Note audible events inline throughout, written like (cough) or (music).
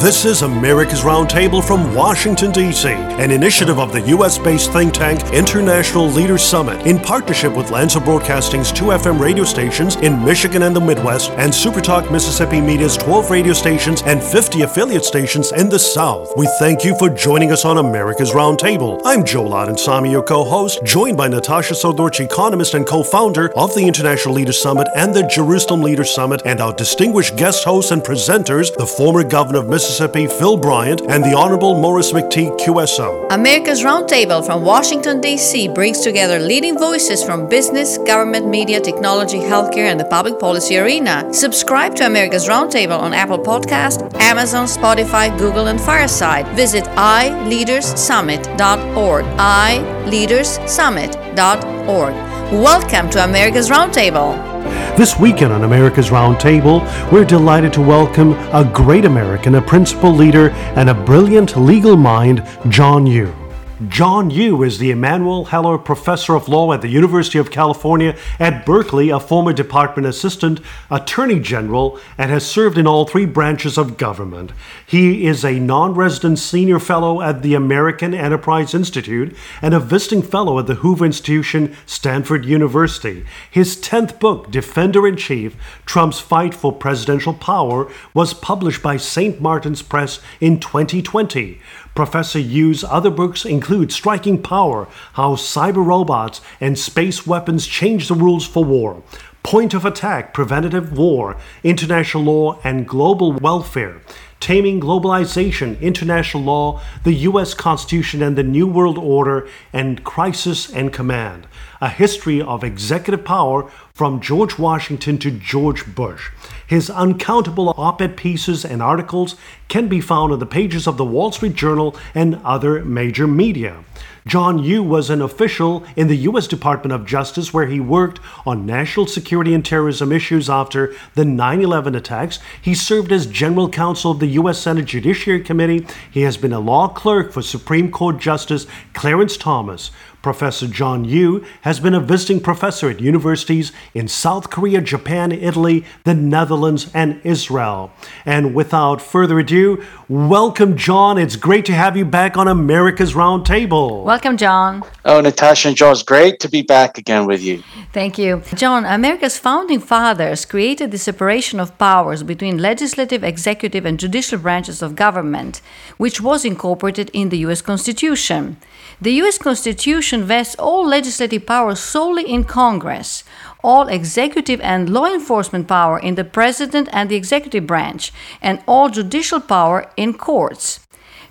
This is America's Roundtable from Washington, D.C., an initiative of the U.S. based think tank International Leaders Summit in partnership with Lanser Broadcasting's two FM radio stations in Michigan and the Midwest and Supertalk Mississippi Media's 12 radio stations and 50 affiliate stations in the South. We thank you for joining us on America's Roundtable. I'm Joel Samy, your co host, joined by Natasha Srdoc, economist and co founder of the International Leaders Summit and the Jerusalem Leaders Summit, and our distinguished guest hosts and presenters, the former governor of Mississippi. Mississippi, Phil Bryant, and the Honorable Maurice McTigue QSO. America's Roundtable from Washington, D.C. brings together leading voices from business, government, media, technology, healthcare, and the public policy arena. Subscribe to America's Roundtable on Apple Podcast, Amazon, Spotify, Google, and Fireside. Visit iLeadersSummit.org. iLeadersSummit.org. Welcome to America's Roundtable. This weekend on America's Roundtable, we're delighted to welcome a great American, a principal leader, and a brilliant legal mind, John Yoo. John Yoo is the Emanuel Heller Professor of Law at the University of California at Berkeley, a former department assistant, attorney general, and has served in all three branches of government. He is a non resident senior fellow at the American Enterprise Institute and a visiting fellow at the Hoover Institution, Stanford University. His 10th book, Defender in Chief Trump's Fight for Presidential Power, was published by St. Martin's Press in 2020. Professor Yoo's other books include Striking Power How Cyber Robots and Space Weapons Change the Rules for War, Point of Attack Preventative War, International Law and Global Welfare. Taming Globalization, International Law, the U.S. Constitution and the New World Order, and Crisis and Command. A History of Executive Power from George Washington to George Bush. His uncountable op ed pieces and articles can be found on the pages of the Wall Street Journal and other major media. John Yoo was an official in the U.S. Department of Justice where he worked on national security and terrorism issues after the 9 11 attacks. He served as general counsel of the U.S. Senate Judiciary Committee. He has been a law clerk for Supreme Court Justice Clarence Thomas. Professor John Yoo has been a visiting professor at universities in South Korea, Japan, Italy, the Netherlands, and Israel. And without further ado, welcome, John. It's great to have you back on America's Roundtable. Welcome, John. Oh, Natasha and Joe, it's great to be back again with you. Thank you. John, America's founding fathers created the separation of powers between legislative, executive, and judicial branches of government, which was incorporated in the U.S. Constitution. The U.S. Constitution vests all legislative power solely in Congress, all executive and law enforcement power in the President and the executive branch, and all judicial power in courts.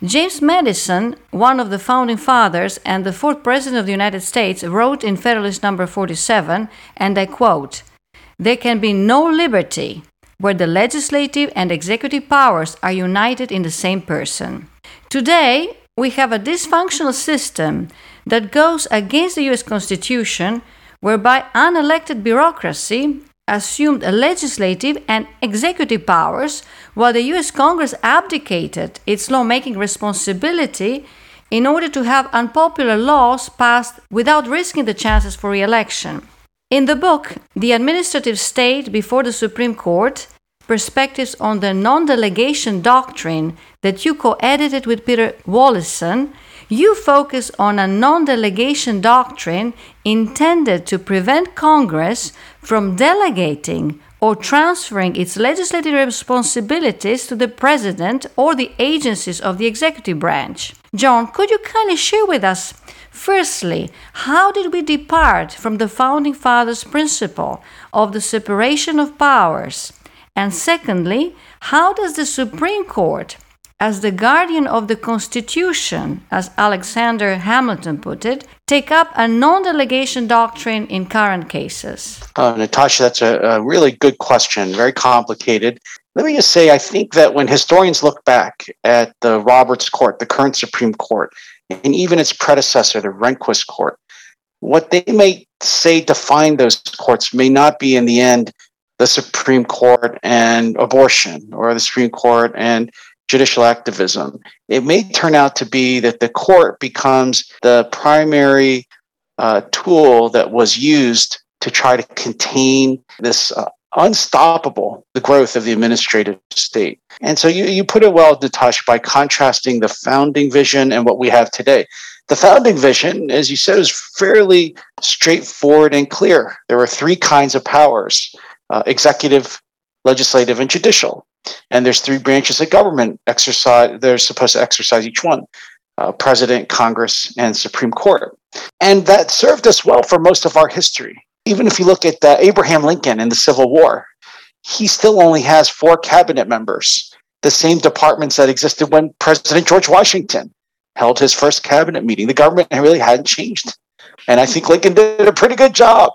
James Madison, one of the founding fathers and the fourth President of the United States, wrote in Federalist Number 47, and I quote, There can be no liberty where the legislative and executive powers are united in the same person. Today, we have a dysfunctional system that goes against the US Constitution, whereby unelected bureaucracy assumed legislative and executive powers, while the US Congress abdicated its lawmaking responsibility in order to have unpopular laws passed without risking the chances for re election. In the book, The Administrative State Before the Supreme Court, perspectives on the non delegation doctrine that you co edited with Peter Wallison, you focus on a non delegation doctrine intended to prevent Congress from delegating or transferring its legislative responsibilities to the President or the agencies of the executive branch. John, could you kindly share with us, firstly, how did we depart from the Founding Fathers' principle of the separation of powers? And secondly, how does the Supreme Court, as the guardian of the Constitution, as Alexander Hamilton put it, take up a non delegation doctrine in current cases? Uh, Natasha, that's a, a really good question, very complicated. Let me just say, I think that when historians look back at the Roberts Court, the current Supreme Court, and even its predecessor, the Rehnquist Court, what they may say define those courts may not be in the end the Supreme Court and abortion or the Supreme Court and judicial activism. It may turn out to be that the court becomes the primary uh, tool that was used to try to contain this uh, unstoppable the growth of the administrative state. And so you, you put it well, Natasha, by contrasting the founding vision and what we have today. The founding vision, as you said, is fairly straightforward and clear. There were three kinds of powers uh, executive, legislative, and judicial. And there's three branches of government exercise, they're supposed to exercise each one uh, president, Congress, and Supreme Court. And that served us well for most of our history. Even if you look at uh, Abraham Lincoln in the Civil War, he still only has four cabinet members, the same departments that existed when President George Washington held his first cabinet meeting. The government really hadn't changed. And I think Lincoln did a pretty good job.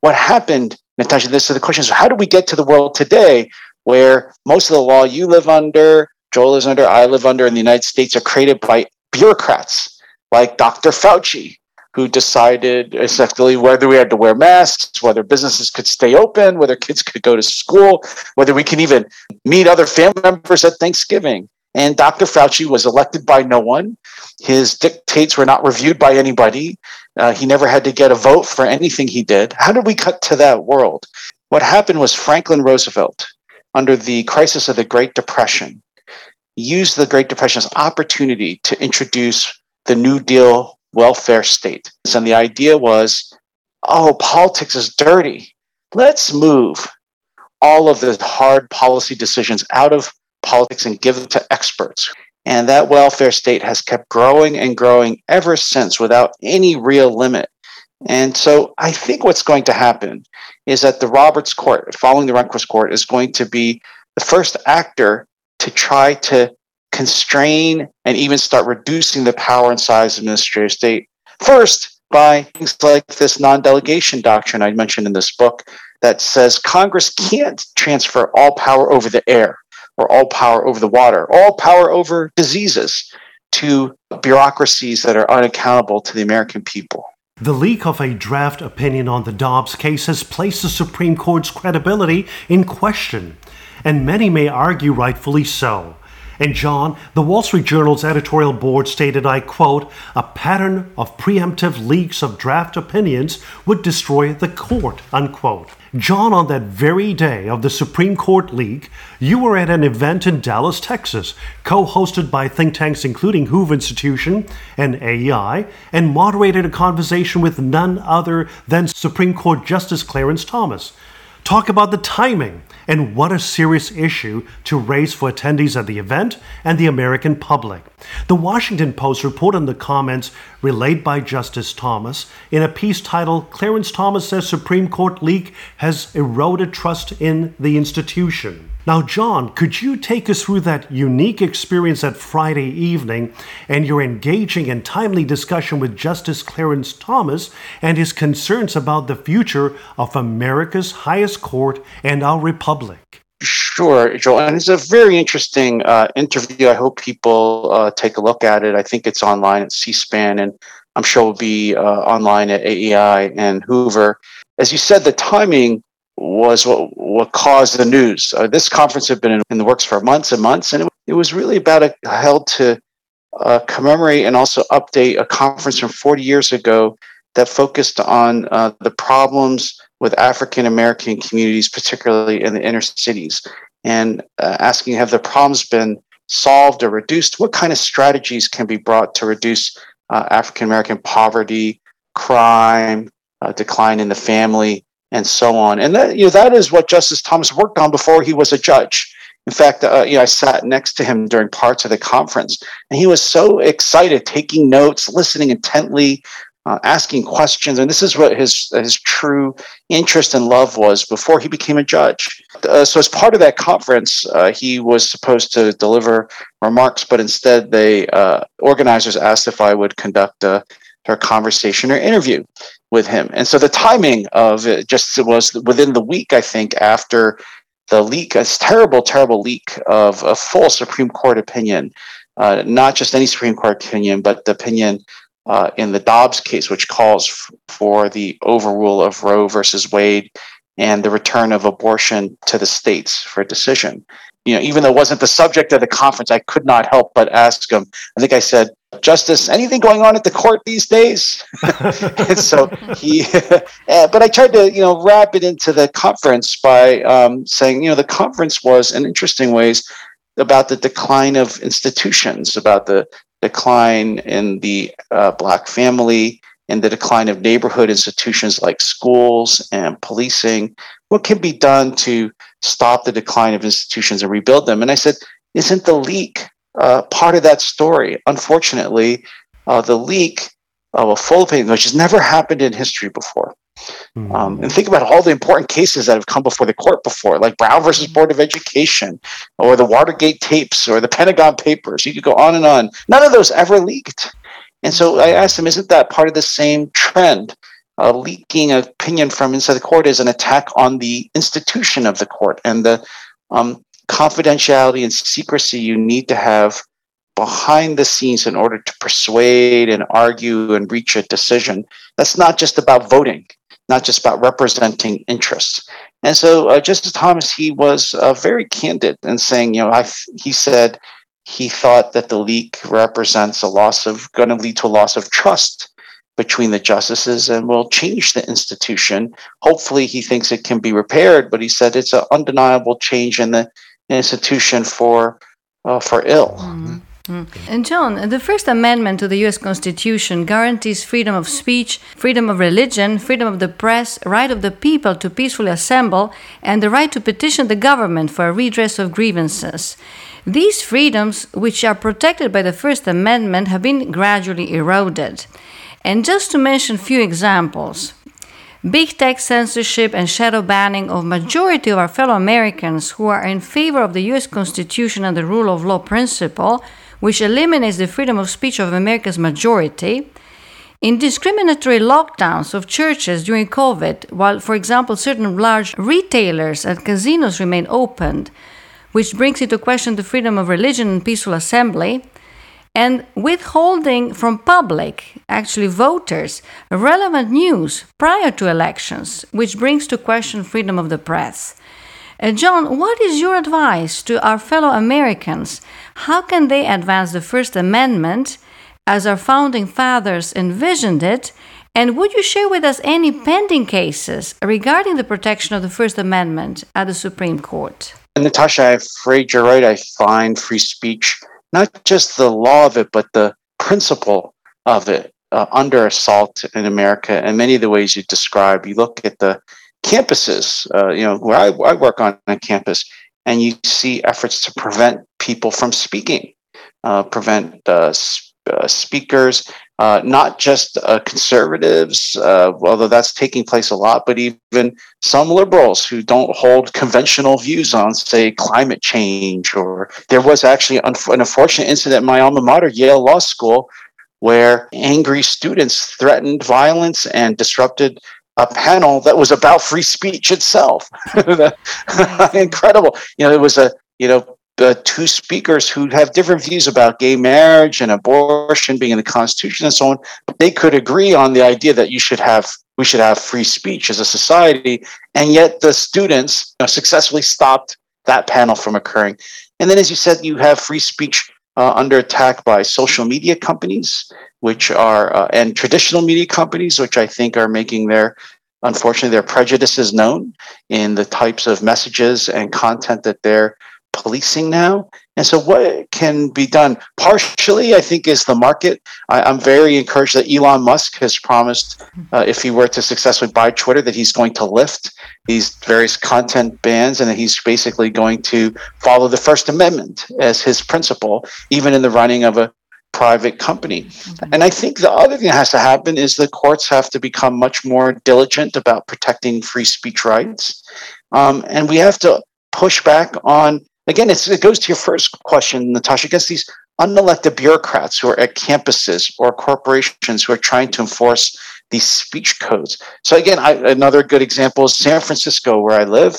What happened, Natasha, this is the question is how do we get to the world today where most of the law you live under, Joel lives under, I live under in the United States are created by bureaucrats like Dr. Fauci, who decided essentially whether we had to wear masks, whether businesses could stay open, whether kids could go to school, whether we can even meet other family members at Thanksgiving. And Dr. Fauci was elected by no one. His dictates were not reviewed by anybody. Uh, he never had to get a vote for anything he did. How did we cut to that world? What happened was Franklin Roosevelt, under the crisis of the Great Depression, used the Great Depression as opportunity to introduce the New Deal welfare state. And the idea was, oh, politics is dirty. Let's move all of the hard policy decisions out of politics and give them to experts. And that welfare state has kept growing and growing ever since without any real limit. And so I think what's going to happen is that the Roberts Court, following the Rehnquist Court, is going to be the first actor to try to constrain and even start reducing the power and size of the administrative state. First, by things like this non delegation doctrine I mentioned in this book that says Congress can't transfer all power over the air or all power over the water, all power over diseases to bureaucracies that are unaccountable to the American people. The leak of a draft opinion on the Dobbs case has placed the Supreme Court's credibility in question, and many may argue rightfully so. And John, the Wall Street Journal's editorial board stated, I quote, a pattern of preemptive leaks of draft opinions would destroy the court, unquote. John, on that very day of the Supreme Court leak, you were at an event in Dallas, Texas, co hosted by think tanks including Hoover Institution and AEI, and moderated a conversation with none other than Supreme Court Justice Clarence Thomas. Talk about the timing and what a serious issue to raise for attendees at the event and the American public. The Washington Post reported on the comments relayed by Justice Thomas in a piece titled Clarence Thomas says Supreme Court leak has eroded trust in the institution. Now, John, could you take us through that unique experience that Friday evening and your engaging and timely discussion with Justice Clarence Thomas and his concerns about the future of America's highest court and our republic? Sure, Joel. And it's a very interesting uh, interview. I hope people uh, take a look at it. I think it's online at C SPAN, and I'm sure it will be uh, online at AEI and Hoover. As you said, the timing was what, what caused the news. Uh, this conference had been in, in, the works for months and months, and it, it was really about a, held to uh, commemorate and also update a conference from 40 years ago that focused on uh, the problems with African American communities, particularly in the inner cities, and uh, asking have the problems been solved or reduced? What kind of strategies can be brought to reduce uh, African American poverty, crime, uh, decline in the family? And so on. And that you know that is what Justice Thomas worked on before he was a judge. In fact, uh, you know, I sat next to him during parts of the conference, and he was so excited, taking notes, listening intently, uh, asking questions. And this is what his his true interest and love was before he became a judge. Uh, so, as part of that conference, uh, he was supposed to deliver remarks, but instead, the uh, organizers asked if I would conduct a, a conversation or interview with him. And so the timing of it just was within the week, I think, after the leak, a terrible, terrible leak of a full Supreme Court opinion, uh, not just any Supreme Court opinion, but the opinion uh, in the Dobbs case, which calls f- for the overrule of Roe versus Wade and the return of abortion to the states for a decision. You know, even though it wasn't the subject of the conference, I could not help but ask him. I think I said, Justice, anything going on at the court these days? (laughs) (laughs) so he, uh, (laughs) but I tried to, you know, wrap it into the conference by um, saying, you know, the conference was in interesting ways about the decline of institutions, about the decline in the uh, black family, and the decline of neighborhood institutions like schools and policing. What can be done to stop the decline of institutions and rebuild them? And I said, isn't the leak uh, part of that story? Unfortunately, uh, the leak of a full opinion, which has never happened in history before. Mm-hmm. Um, and think about all the important cases that have come before the court before, like Brown versus hmm. Board of Education, or the Watergate tapes, or the Pentagon Papers. You could go on and on. None of those ever leaked. And so I asked him, isn't that part of the same trend? Uh, leaking opinion from inside the court is an attack on the institution of the court and the um, confidentiality and secrecy you need to have behind the scenes in order to persuade and argue and reach a decision. That's not just about voting, not just about representing interests. And so uh, Justice Thomas, he was uh, very candid in saying, you know, I, he said, he thought that the leak represents a loss of going to lead to a loss of trust between the justices and will change the institution. Hopefully, he thinks it can be repaired, but he said it's an undeniable change in the institution for uh, for ill. Mm-hmm. And John, the First Amendment to the US Constitution guarantees freedom of speech, freedom of religion, freedom of the press, right of the people to peacefully assemble, and the right to petition the government for a redress of grievances. These freedoms, which are protected by the First Amendment, have been gradually eroded. And just to mention a few examples, big tech censorship and shadow banning of majority of our fellow Americans who are in favor of the US Constitution and the rule of law principle, which eliminates the freedom of speech of America's majority, indiscriminatory lockdowns of churches during COVID, while, for example, certain large retailers and casinos remain opened, which brings into question the freedom of religion and peaceful assembly, and withholding from public, actually voters, relevant news prior to elections, which brings to question freedom of the press. Uh, John, what is your advice to our fellow Americans? How can they advance the First Amendment as our founding fathers envisioned it? And would you share with us any pending cases regarding the protection of the First Amendment at the Supreme Court? Natasha, I'm afraid you're right. I find free speech, not just the law of it, but the principle of it uh, under assault in America and many of the ways you describe. You look at the campuses, uh, you know, where I, I work on a campus, and you see efforts to prevent people from speaking, uh, prevent uh, uh, speakers, uh, not just uh, conservatives, uh, although that's taking place a lot, but even some liberals who don't hold conventional views on, say, climate change. Or there was actually an unfortunate incident at my alma mater, Yale Law School, where angry students threatened violence and disrupted a panel that was about free speech itself. (laughs) Incredible. You know, it was a you know two speakers who have different views about gay marriage and abortion being in the Constitution and so on, but they could agree on the idea that you should have we should have free speech as a society, and yet the students you know, successfully stopped that panel from occurring. And then, as you said, you have free speech uh, under attack by social media companies, which are uh, and traditional media companies, which I think are making their unfortunately their prejudices known in the types of messages and content that they're policing now. And so, what can be done partially, I think, is the market. I, am very encouraged that Elon Musk has promised, uh, if he were to successfully buy Twitter, that he's going to lift these various content bans and that he's basically going to follow the First Amendment as his principle, even in the running of a private company. Mm-hmm. And I think the other thing that has to happen is the courts have to become much more diligent about protecting free speech rights. Um, and we have to push back on again, it goes to your first question, Natasha, against these unelected bureaucrats who are at campuses or corporations who are trying to enforce these speech codes. So again, I, another good example is San Francisco, where I live.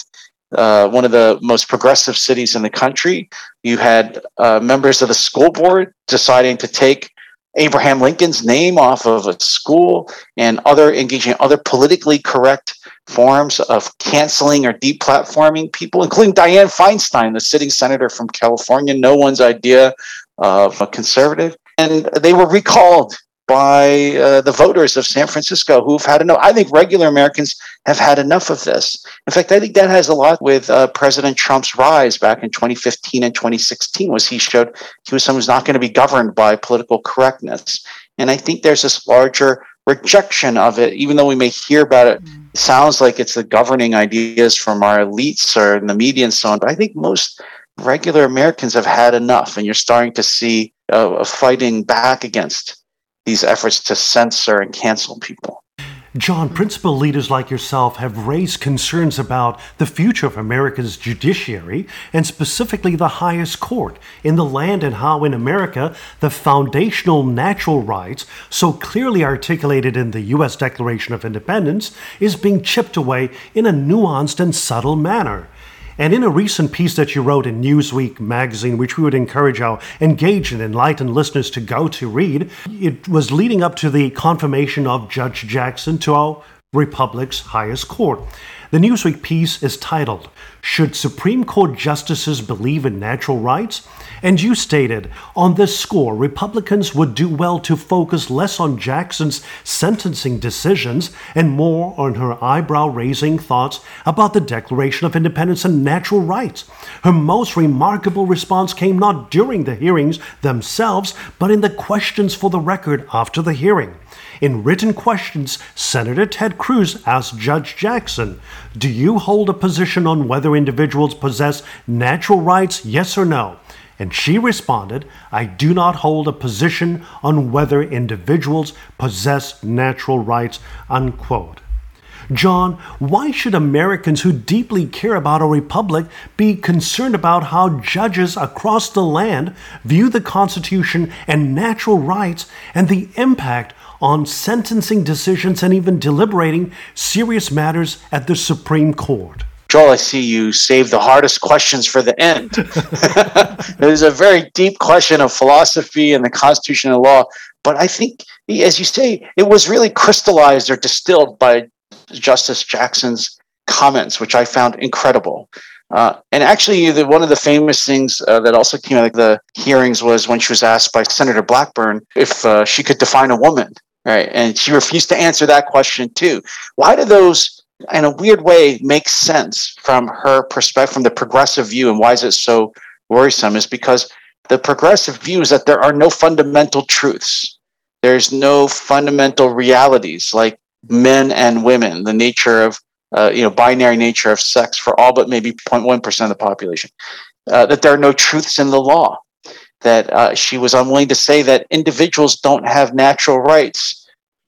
Uh, one of the most progressive cities in the country. You had uh, members of the school board deciding to take Abraham Lincoln's name off of a school and other engaging other politically correct forms of canceling or deplatforming people, including Dianne Feinstein, the sitting senator from California, no one's idea of a conservative. and they were recalled by uh, the voters of San Francisco who've had enough. I think regular Americans have had enough of this. In fact, I think that has a lot with uh, President Trump's rise back in 2015 and 2016 was he showed he was someone who's not going to be governed by political correctness. And I think there's this larger rejection of it, even though we may hear about it, mm. it sounds like it's the governing ideas from our elites or in the media and so on. But I think most regular Americans have had enough, and you're starting to see uh, fighting back against these efforts to censor and cancel people. John, principal leaders like yourself have raised concerns about the future of America's judiciary and specifically the highest court in the land and how in America the foundational natural rights, so clearly articulated in the U.S. Declaration of Independence, is being chipped away in a nuanced and subtle manner. And in a recent piece that you wrote in Newsweek magazine, which we would encourage our engaged and enlightened listeners to go to read, it was leading up to the confirmation of Judge Jackson to our Republic's highest court. The Newsweek piece is titled, Should Supreme Court Justices Believe in Natural Rights? And you stated, on this score, Republicans would do well to focus less on Jackson's sentencing decisions and more on her eyebrow raising thoughts about the Declaration of Independence and natural rights. Her most remarkable response came not during the hearings themselves, but in the questions for the record after the hearing. In written questions, Senator Ted Cruz asked Judge Jackson, Do you hold a position on whether individuals possess natural rights, yes or no? And she responded, I do not hold a position on whether individuals possess natural rights, unquote. John, why should Americans who deeply care about a republic be concerned about how judges across the land view the Constitution and natural rights and the impact on sentencing decisions and even deliberating serious matters at the Supreme Court. Joel, I see you save the hardest questions for the end. (laughs) it is a very deep question of philosophy and the Constitution and law. But I think, as you say, it was really crystallized or distilled by Justice Jackson's comments, which I found incredible. Uh, and actually, the, one of the famous things uh, that also came out of the hearings was when she was asked by Senator Blackburn if uh, she could define a woman right? And she refused to answer that question too. Why do those, in a weird way, make sense from her perspective, from the progressive view, and why is it so worrisome? Is because the progressive view is that there are no fundamental truths. There's no fundamental realities like men and women, the nature of uh, you know binary nature of sex for all but maybe 0.1 percent of the population. Uh, that there are no truths in the law that uh, she was unwilling to say that individuals don't have natural rights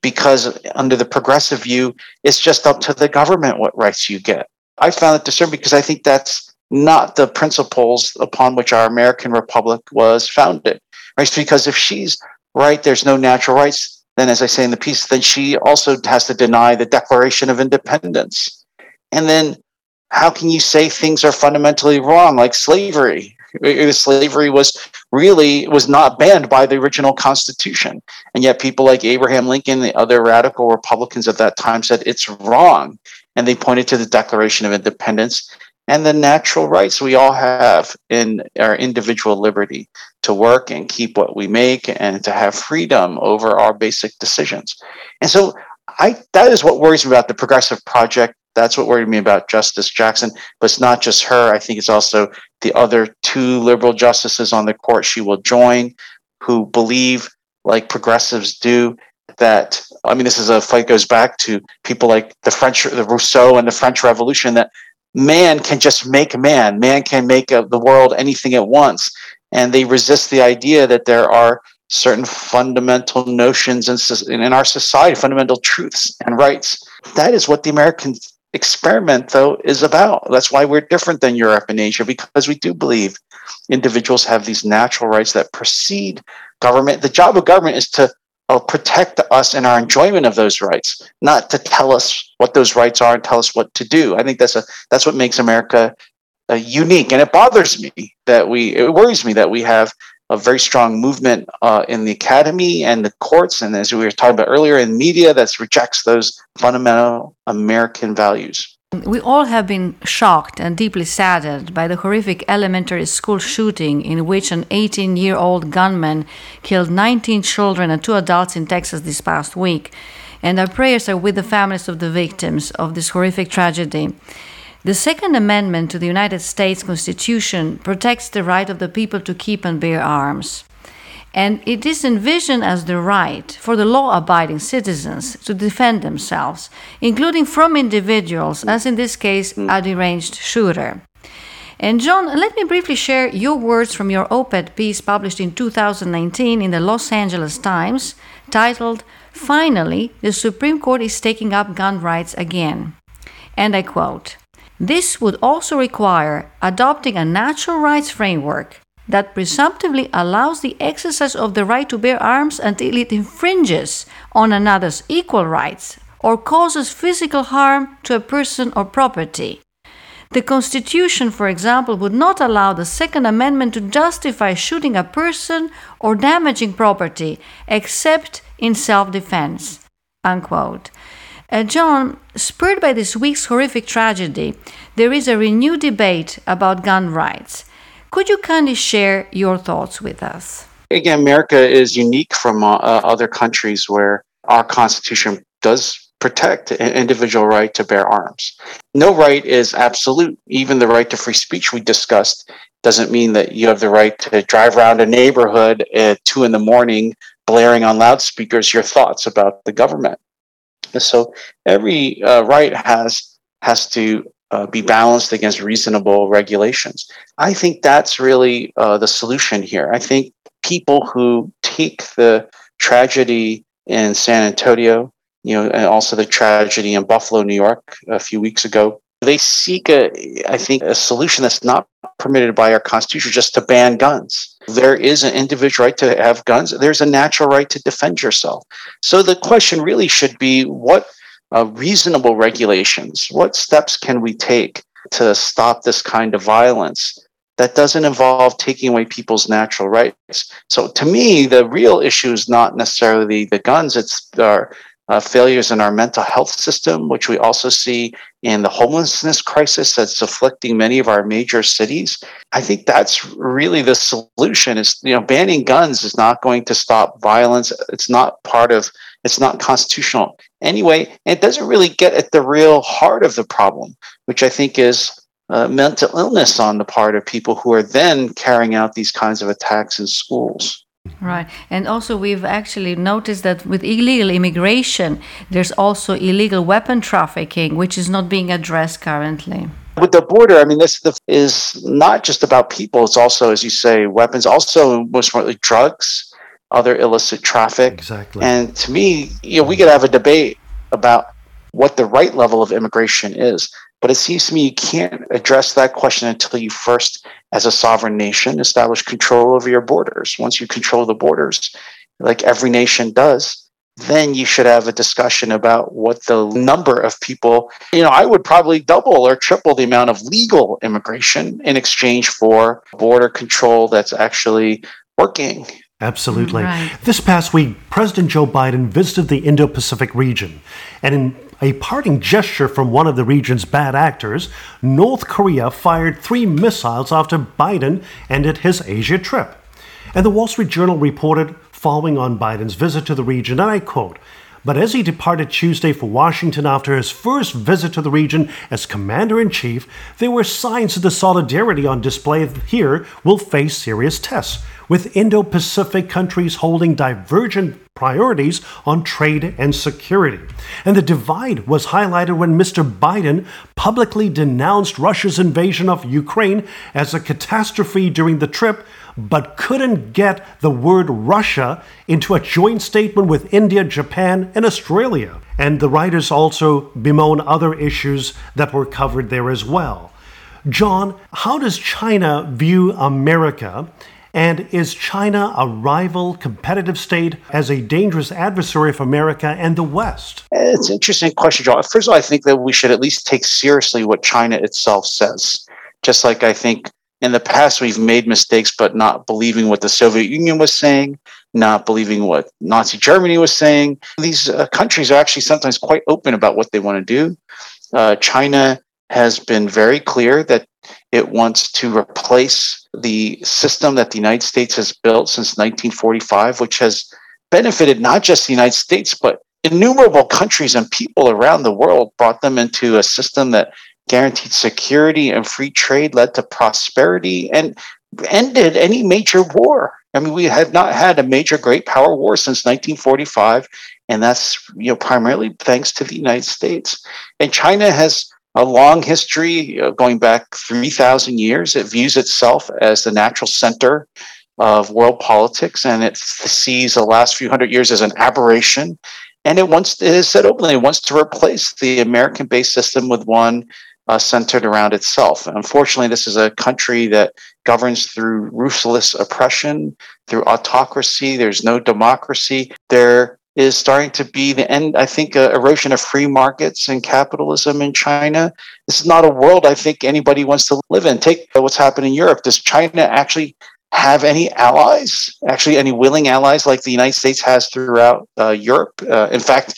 because under the progressive view it's just up to the government what rights you get. I found it disturbing because i think that's not the principles upon which our american republic was founded right? Because if she's right there's no natural rights. Then as i say in the piece then she also has to deny the declaration of independence. And then how can you say things are fundamentally wrong like slavery slavery was really was not banned by the original constitution and yet people like abraham lincoln the other radical republicans at that time said it's wrong and they pointed to the declaration of independence and the natural rights we all have in our individual liberty to work and keep what we make and to have freedom over our basic decisions and so I that is what worries me about the progressive project that's what worried me about Justice Jackson. But it's not just her. I think it's also the other two liberal justices on the court she will join who believe, like progressives do, that I mean, this is a fight goes back to people like the French, the Rousseau, and the French Revolution that man can just make man, man can make the world anything it wants, and they resist the idea that there are certain fundamental notions in, in our society, fundamental truths and rights. That is what the American experiment, though, is about. That's why we're different than Europe and Asia, because we do believe individuals have these natural rights that precede government. The job of government is to uh, protect us in our enjoyment of those rights, not to tell us what those rights are and tell us what to do. I think that's a that's what makes America uh, unique, and it bothers me that we it worries me that we have a very strong movement uh, in the academy and the courts, and as we were talking about earlier, in media that rejects those fundamental American values. We all have been shocked and deeply saddened by the horrific elementary school shooting in which an 18 year old gunman killed 19 children and two adults in Texas this past week. And our prayers are with the families of the victims of this horrific tragedy. The Second Amendment to the United States Constitution protects the right of the people to keep and bear arms. And it is envisioned as the right for the law abiding citizens to defend themselves, including from individuals, as in this case, a deranged shooter. And John, let me briefly share your words from your op ed piece published in 2019 in the Los Angeles Times titled, Finally, the Supreme Court is taking up gun rights again. And I quote, this would also require adopting a natural rights framework that presumptively allows the exercise of the right to bear arms until it infringes on another's equal rights or causes physical harm to a person or property. The Constitution, for example, would not allow the Second Amendment to justify shooting a person or damaging property except in self defense. Unquote. Uh, John, spurred by this week's horrific tragedy, there is a renewed debate about gun rights. Could you kindly share your thoughts with us? Again, America is unique from uh, uh, other countries where our Constitution does protect an individual right to bear arms. No right is absolute. Even the right to free speech we discussed doesn't mean that you have the right to drive around a neighborhood at two in the morning blaring on loudspeakers your thoughts about the government. So every uh, right has has to uh, be balanced against reasonable regulations. I think that's really uh, the solution here. I think people who take the tragedy in San Antonio, you know, and also the tragedy in Buffalo, New York, a few weeks ago, they seek a, I think, a solution that's not permitted by our Constitution, just to ban guns. There is an individual right to have guns. There's a natural right to defend yourself. So the question really should be what uh, reasonable regulations? What steps can we take to stop this kind of violence that doesn't involve taking away people's natural rights? So, to me, the real issue is not necessarily the guns, it's our uh, failures in our mental health system, which we also see in the homelessness crisis that's afflicting many of our major cities. I think that's really the solution. Is you know, banning guns is not going to stop violence. It's not part of it's not constitutional anyway. it doesn't really get at the real heart of the problem, which I think is uh, mental illness on the part of people who are then carrying out these kinds of attacks in schools. Right. And also, we've actually noticed that with illegal immigration, there's also illegal weapon trafficking, which is not being addressed currently. With the border, I mean, this is not just about people. It's also, as you say, weapons, also most importantly, drugs other illicit traffic. Exactly. And to me, you know, we could have a debate about what the right level of immigration is. But it seems to me you can't address that question until you first, as a sovereign nation, establish control over your borders. Once you control the borders, like every nation does, then you should have a discussion about what the number of people, you know, I would probably double or triple the amount of legal immigration in exchange for border control that's actually working. Absolutely. Right. This past week, President Joe Biden visited the Indo Pacific region. And in a parting gesture from one of the region's bad actors, North Korea fired three missiles after Biden ended his Asia trip. And the Wall Street Journal reported following on Biden's visit to the region, and I quote, but as he departed Tuesday for Washington after his first visit to the region as commander in chief, there were signs that the solidarity on display here will face serious tests with Indo Pacific countries holding divergent priorities on trade and security. And the divide was highlighted when Mr. Biden publicly denounced Russia's invasion of Ukraine as a catastrophe during the trip, but couldn't get the word Russia into a joint statement with India, Japan, and Australia. And the writers also bemoan other issues that were covered there as well. John, how does China view America and is China a rival, competitive state as a dangerous adversary of America and the West? It's an interesting question, John. First of all, I think that we should at least take seriously what China itself says. Just like I think in the past we've made mistakes, but not believing what the Soviet Union was saying, not believing what Nazi Germany was saying. These uh, countries are actually sometimes quite open about what they want to do. Uh, China has been very clear that it wants to replace the system that the United States has built since 1945, which has benefited not just the United States, but innumerable countries and people around the world, brought them into a system that guaranteed security and free trade, led to prosperity, and ended any major war. I mean, we have not had a major great power war since 1945, and that's you know primarily thanks to the United States. And China has a long history going back 3,000 years. It views itself as the natural center of world politics, and it sees the last few hundred years as an aberration. And it wants, it has said openly, it wants to replace the American-based system with one uh, centered around itself. Unfortunately, this is a country that governs through ruthless oppression, through autocracy. There's no democracy. There is starting to be the end, I think, uh, erosion of free markets and capitalism in China. This is not a world I think anybody wants to live in. Take what's happened in Europe. Does China actually have any allies, actually, any willing allies like the United States has throughout uh, Europe? Uh, in fact,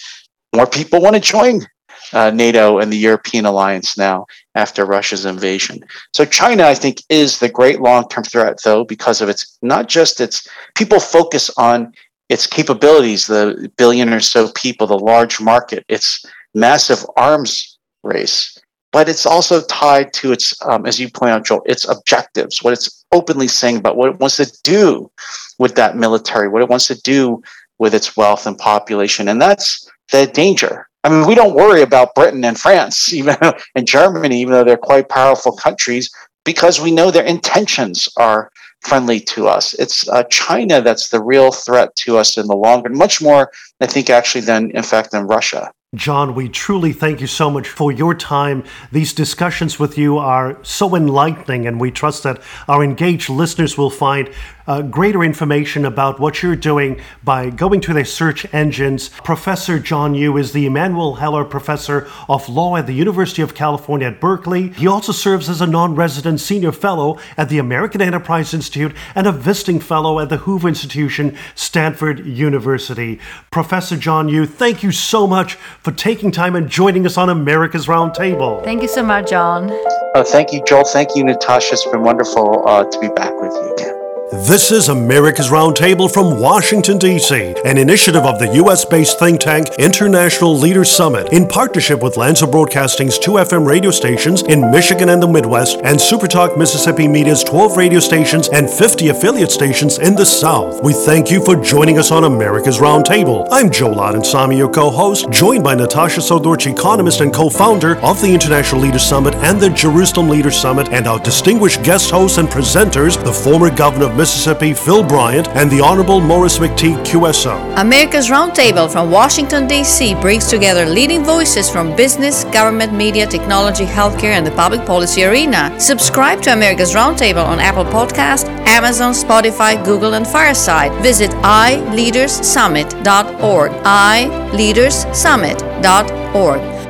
more people want to join uh, NATO and the European alliance now after Russia's invasion. So China, I think, is the great long-term threat, though, because of its not just its people focus on its capabilities, the billion or so people, the large market, its massive arms race, but it's also tied to its, um, as you point out, Joel, its objectives, what it's openly saying about what it wants to do with that military, what it wants to do with its wealth and population. And that's the danger. I mean, we don't worry about Britain and France, (laughs) even and Germany, even though they're quite powerful countries, because we know their intentions are friendly to us. It's uh, China that's the real threat to us in the long run, much more, I think, actually, than in fact, than Russia. John, we truly thank you so much for your time. These discussions with you are so enlightening, and we trust that our engaged listeners will find uh, greater information about what you're doing by going to their search engines. Professor John Yoo is the Emanuel Heller Professor of Law at the University of California at Berkeley. He also serves as a non resident senior fellow at the American Enterprise Institute and a visiting fellow at the Hoover Institution, Stanford University. Professor John Yoo, thank you so much for taking time and joining us on America's Roundtable. Thank you so much, John. Uh, thank you, Joel. Thank you, Natasha. It's been wonderful uh, to be back with you again. This is America's Roundtable from Washington, D.C., an initiative of the U.S. based think tank International Leaders Summit in partnership with Lanser Broadcasting's two FM radio stations in Michigan and the Midwest and Supertalk Mississippi Media's 12 radio stations and 50 affiliate stations in the South. We thank you for joining us on America's Roundtable. I'm Joe Samy, your co host, joined by Natasha Srdoc, economist and co founder of the International Leaders Summit and the Jerusalem Leaders Summit, and our distinguished guest hosts and presenters, the former governor of Mississippi, Phil Bryant, and the Honorable Maurice McTigue QSO. America's Roundtable from Washington, D.C. brings together leading voices from business, government, media, technology, healthcare, and the public policy arena. Subscribe to America's Roundtable on Apple Podcast, Amazon, Spotify, Google, and Fireside. Visit iLeadersSummit.org. iLeadersSummit.org.